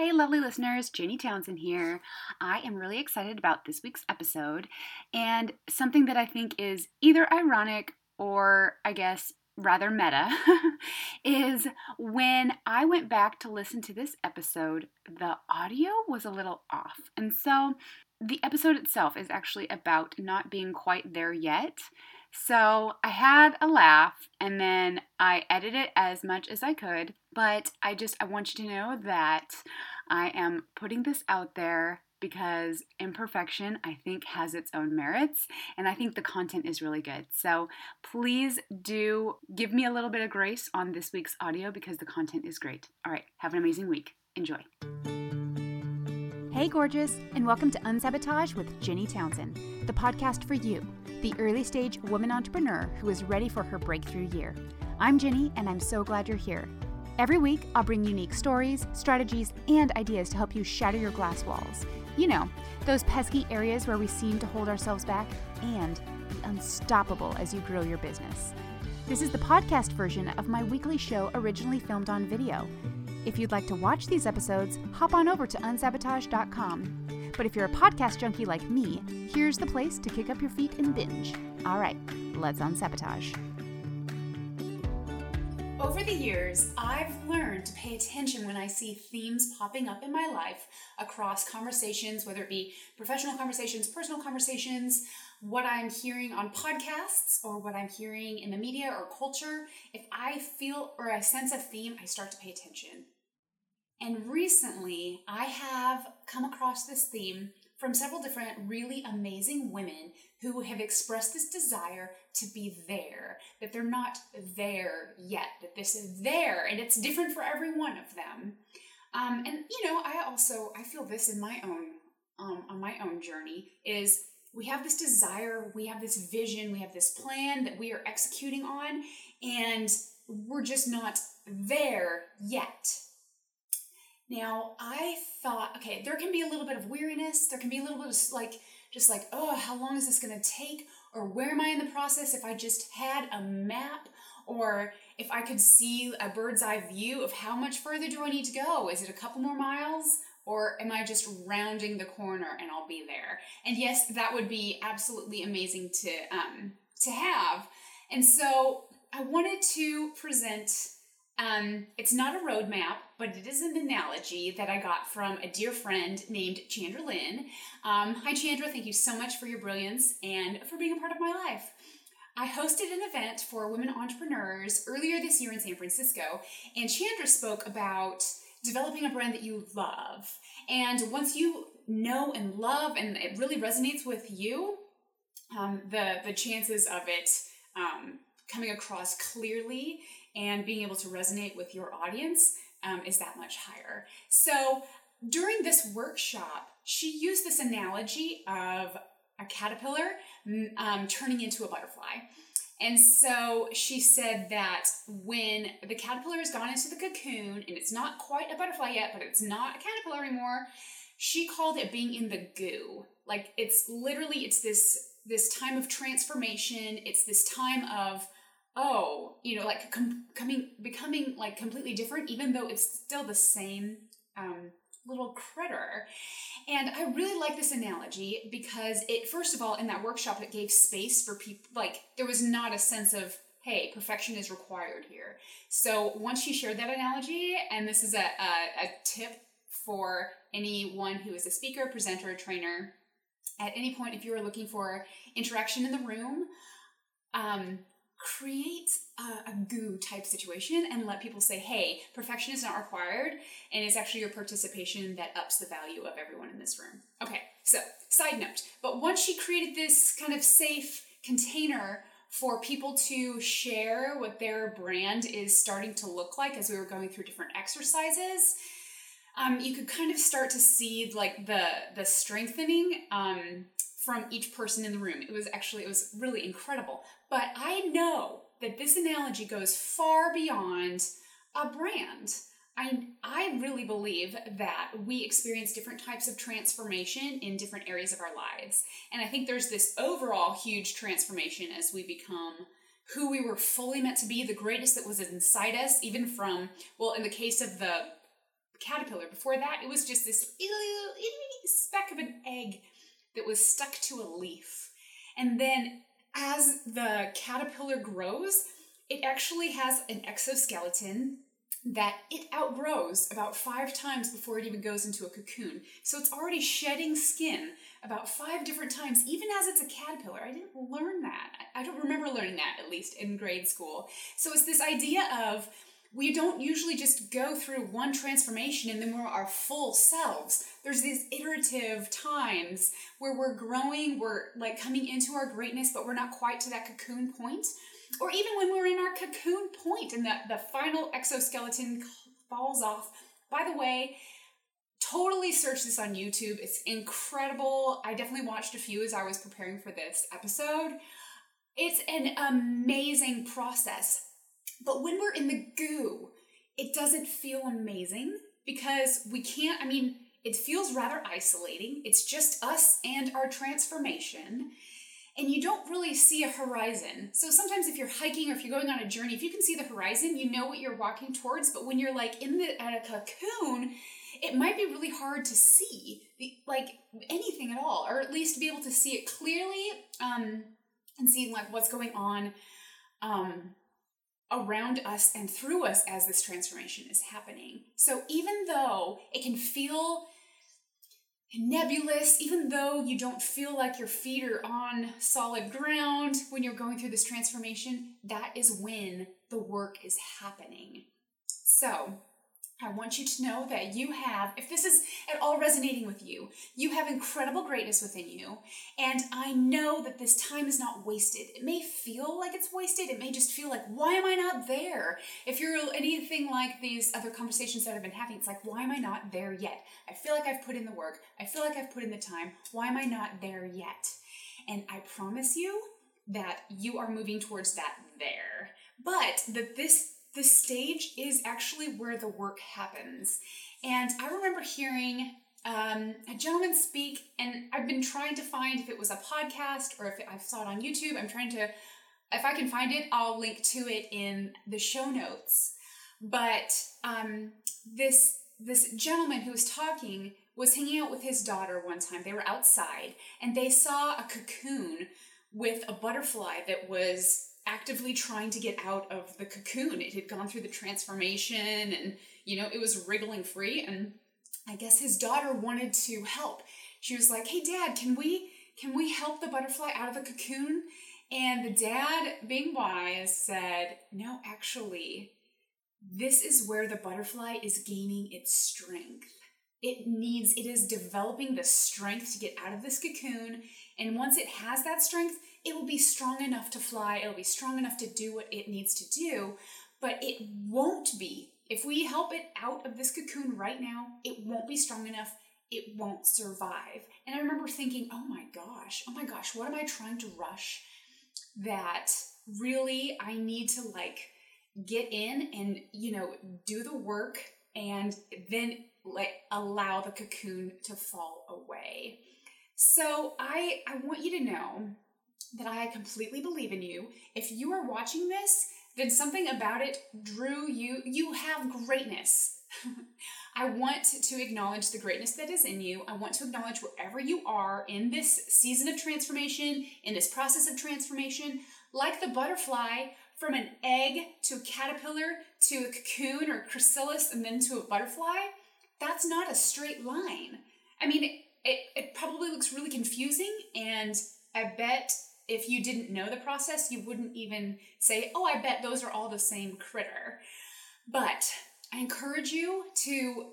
Hey, lovely listeners, Jenny Townsend here. I am really excited about this week's episode and something that I think is either ironic or, I guess, rather meta is when I went back to listen to this episode, the audio was a little off. And so the episode itself is actually about not being quite there yet. So I had a laugh and then I edited it as much as I could, but I just I want you to know that I am putting this out there because imperfection I think has its own merits and I think the content is really good. So please do give me a little bit of grace on this week's audio because the content is great. All right, have an amazing week. Enjoy. Hey, gorgeous, and welcome to Unsabotage with Jenny Townsend, the podcast for you, the early stage woman entrepreneur who is ready for her breakthrough year. I'm Jenny, and I'm so glad you're here. Every week, I'll bring unique stories, strategies, and ideas to help you shatter your glass walls. You know, those pesky areas where we seem to hold ourselves back, and be unstoppable as you grow your business. This is the podcast version of my weekly show originally filmed on video. If you'd like to watch these episodes, hop on over to unsabotage.com. But if you're a podcast junkie like me, here's the place to kick up your feet and binge. All right, let's unsabotage. Over the years, I've learned to pay attention when I see themes popping up in my life across conversations, whether it be professional conversations, personal conversations, what I'm hearing on podcasts, or what I'm hearing in the media or culture. If I feel or I sense a theme, I start to pay attention. And recently, I have come across this theme from several different really amazing women who have expressed this desire to be there, that they're not there yet, that this is there, and it's different for every one of them. Um, and you know, I also I feel this in my own um, on my own journey is we have this desire, we have this vision, we have this plan that we are executing on, and we're just not there yet. Now, I thought, okay, there can be a little bit of weariness. There can be a little bit of like, just like, oh, how long is this going to take? Or where am I in the process? If I just had a map, or if I could see a bird's eye view of how much further do I need to go? Is it a couple more miles? Or am I just rounding the corner and I'll be there? And yes, that would be absolutely amazing to um, to have. And so I wanted to present um, it's not a roadmap, but it is an analogy that I got from a dear friend named Chandra Lynn. Um, hi, Chandra. Thank you so much for your brilliance and for being a part of my life. I hosted an event for women entrepreneurs earlier this year in San Francisco, and Chandra spoke about developing a brand that you love. And once you know and love, and it really resonates with you, um, the the chances of it um, coming across clearly and being able to resonate with your audience um, is that much higher. So during this workshop, she used this analogy of a caterpillar um, turning into a butterfly. And so she said that when the caterpillar has gone into the cocoon and it's not quite a butterfly yet, but it's not a caterpillar anymore, she called it being in the goo. Like it's literally it's this this time of transformation, it's this time of oh, you know, like com- coming, becoming like completely different, even though it's still the same um, little critter. And I really like this analogy because it, first of all, in that workshop, it gave space for people, like, there was not a sense of, hey, perfection is required here. So once she shared that analogy, and this is a, a, a tip for anyone who is a speaker, presenter, trainer, at any point, if you are looking for interaction in the room, um, create a, a, goo type situation and let people say, hey, perfection is not required, and it's actually your participation that ups the value of everyone in this room. Okay, so side note, but once she created this kind of safe container for people to share what their brand is starting to look like as we were going through different exercises. Um, you could kind of start to see like the the strengthening um, from each person in the room. It was actually, it was really incredible. But I know that this analogy goes far beyond a brand. I, I really believe that we experience different types of transformation in different areas of our lives. And I think there's this overall huge transformation as we become who we were fully meant to be, the greatest that was inside us, even from, well, in the case of the caterpillar. Before that, it was just this little speck of an egg that was stuck to a leaf. And then as the caterpillar grows, it actually has an exoskeleton that it outgrows about five times before it even goes into a cocoon. So it's already shedding skin about five different times, even as it's a caterpillar. I didn't learn that. I don't remember learning that, at least in grade school. So it's this idea of we don't usually just go through one transformation and then we're our full selves. There's these iterative times where we're growing, we're like coming into our greatness, but we're not quite to that cocoon point. Or even when we're in our cocoon point and the, the final exoskeleton falls off. By the way, totally search this on YouTube. It's incredible. I definitely watched a few as I was preparing for this episode. It's an amazing process. But when we're in the goo, it doesn't feel amazing because we can't, I mean, it feels rather isolating. It's just us and our transformation. And you don't really see a horizon. So sometimes if you're hiking or if you're going on a journey, if you can see the horizon, you know what you're walking towards. But when you're like in the at a cocoon, it might be really hard to see the, like anything at all, or at least be able to see it clearly um, and seeing like what's going on um, around us and through us as this transformation is happening. So even though it can feel nebulous, even though you don't feel like your feet are on solid ground when you're going through this transformation, that is when the work is happening. So, I want you to know that you have, if this is at all resonating with you, you have incredible greatness within you. And I know that this time is not wasted. It may feel like it's wasted. It may just feel like, why am I not there? If you're anything like these other conversations that I've been having, it's like, why am I not there yet? I feel like I've put in the work. I feel like I've put in the time. Why am I not there yet? And I promise you that you are moving towards that there. But that this the stage is actually where the work happens. And I remember hearing um, a gentleman speak, and I've been trying to find if it was a podcast or if I saw it on YouTube. I'm trying to, if I can find it, I'll link to it in the show notes. But um, this this gentleman who was talking was hanging out with his daughter one time. They were outside, and they saw a cocoon with a butterfly that was actively trying to get out of the cocoon. It had gone through the transformation and, you know, it was wriggling free. And I guess his daughter wanted to help. She was like, hey, dad, can we. Can we help the butterfly out of the cocoon? And the dad, being wise, said, No, actually, this is where the butterfly is gaining its strength. It needs, it is developing the strength to get out of this cocoon. And once it has that strength, it will be strong enough to fly, it'll be strong enough to do what it needs to do, but it won't be. If we help it out of this cocoon right now, it won't be strong enough. It won't survive. And I remember thinking, oh my gosh, oh my gosh, what am I trying to rush? That really I need to like get in and, you know, do the work and then like allow the cocoon to fall away. So I I want you to know that I completely believe in you. If you are watching this, then something about it drew you. You have greatness. I want to acknowledge the greatness that is in you. I want to acknowledge wherever you are in this season of transformation, in this process of transformation, like the butterfly from an egg to a caterpillar to a cocoon or chrysalis and then to a butterfly. That's not a straight line. I mean, it, it, it probably looks really confusing, and I bet if you didn't know the process, you wouldn't even say, oh, I bet those are all the same critter. But I encourage you to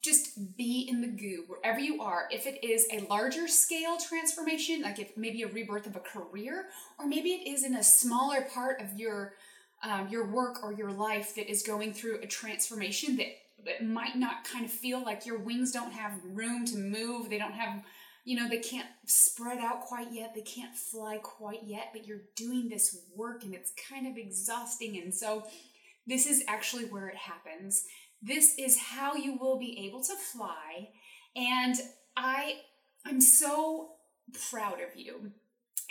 just be in the goo wherever you are. If it is a larger scale transformation, like if maybe a rebirth of a career, or maybe it is in a smaller part of your um, your work or your life that is going through a transformation that, that might not kind of feel like your wings don't have room to move, they don't have you know, they can't spread out quite yet, they can't fly quite yet, but you're doing this work and it's kind of exhausting. And so, this is actually where it happens. This is how you will be able to fly. And I I'm so proud of you.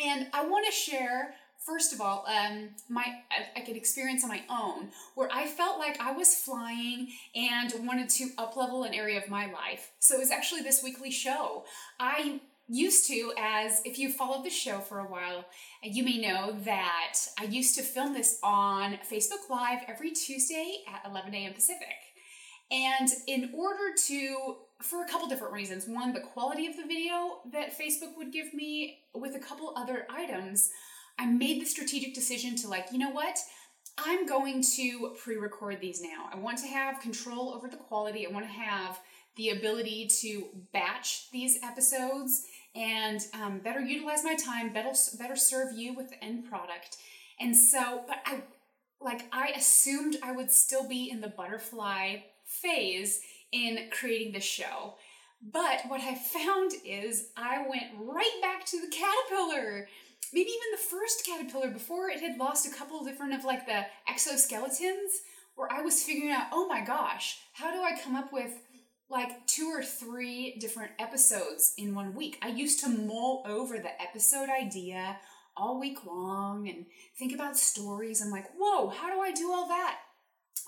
And I want to share first of all, um, my I, I could experience on my own where I felt like I was flying and wanted to uplevel an area of my life. So it was actually this weekly show. I used to as if you followed the show for a while you may know that i used to film this on facebook live every tuesday at 11 a.m pacific and in order to for a couple different reasons one the quality of the video that facebook would give me with a couple other items I made the strategic decision to, like, you know what? I'm going to pre record these now. I want to have control over the quality. I want to have the ability to batch these episodes and um, better utilize my time, better, better serve you with the end product. And so, but I, like, I assumed I would still be in the butterfly phase in creating the show. But what I found is I went right back to the caterpillar maybe even the first caterpillar before it had lost a couple different of like the exoskeletons where I was figuring out, oh my gosh, how do I come up with like two or three different episodes in one week? I used to mull over the episode idea all week long and think about stories. I'm like, whoa, how do I do all that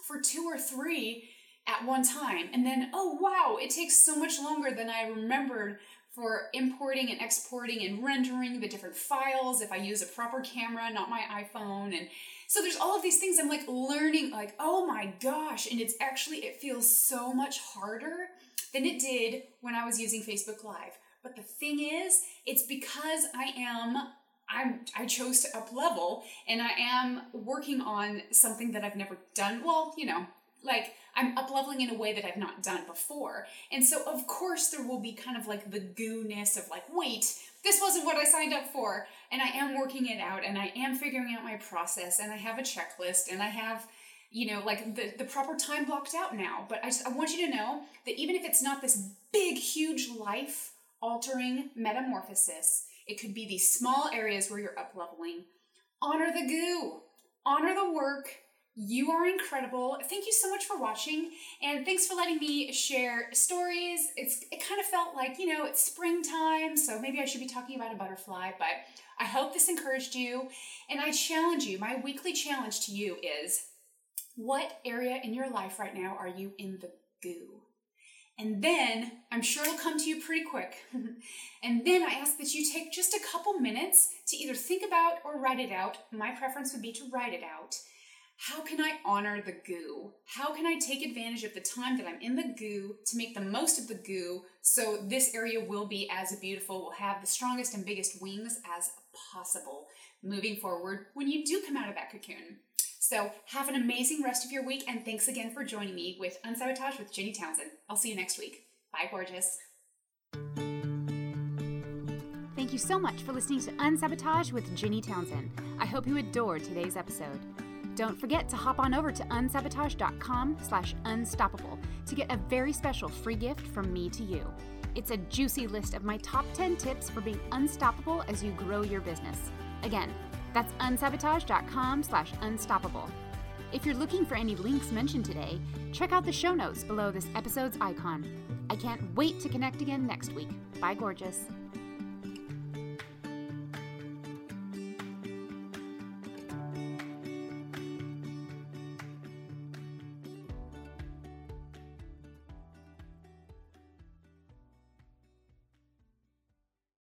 for two or three at one time? And then, oh wow, it takes so much longer than I remembered for importing and exporting and rendering the different files if I use a proper camera, not my iPhone. And so there's all of these things I'm like learning, like, oh my gosh. And it's actually, it feels so much harder than it did when I was using Facebook Live. But the thing is, it's because I am I'm I chose to up level and I am working on something that I've never done. Well, you know, like I'm up leveling in a way that I've not done before. And so, of course, there will be kind of like the goo-ness of like, wait, this wasn't what I signed up for. And I am working it out and I am figuring out my process and I have a checklist and I have, you know, like the, the proper time blocked out now. But I, just, I want you to know that even if it's not this big, huge life altering metamorphosis, it could be these small areas where you're up leveling. Honor the goo, honor the work, you are incredible. Thank you so much for watching and thanks for letting me share stories. It's it kind of felt like, you know, it's springtime, so maybe I should be talking about a butterfly, but I hope this encouraged you and I challenge you. My weekly challenge to you is what area in your life right now are you in the goo? And then I'm sure it'll come to you pretty quick. and then I ask that you take just a couple minutes to either think about or write it out. My preference would be to write it out how can I honor the goo? How can I take advantage of the time that I'm in the goo to make the most of the goo so this area will be as beautiful, will have the strongest and biggest wings as possible moving forward when you do come out of that cocoon? So, have an amazing rest of your week, and thanks again for joining me with Unsabotage with Jenny Townsend. I'll see you next week. Bye, gorgeous. Thank you so much for listening to Unsabotage with Jenny Townsend. I hope you adored today's episode. Don't forget to hop on over to unsabotage.com slash unstoppable to get a very special free gift from me to you. It's a juicy list of my top 10 tips for being unstoppable as you grow your business. Again, that's unsabotage.com slash unstoppable. If you're looking for any links mentioned today, check out the show notes below this episode's icon. I can't wait to connect again next week. Bye, gorgeous.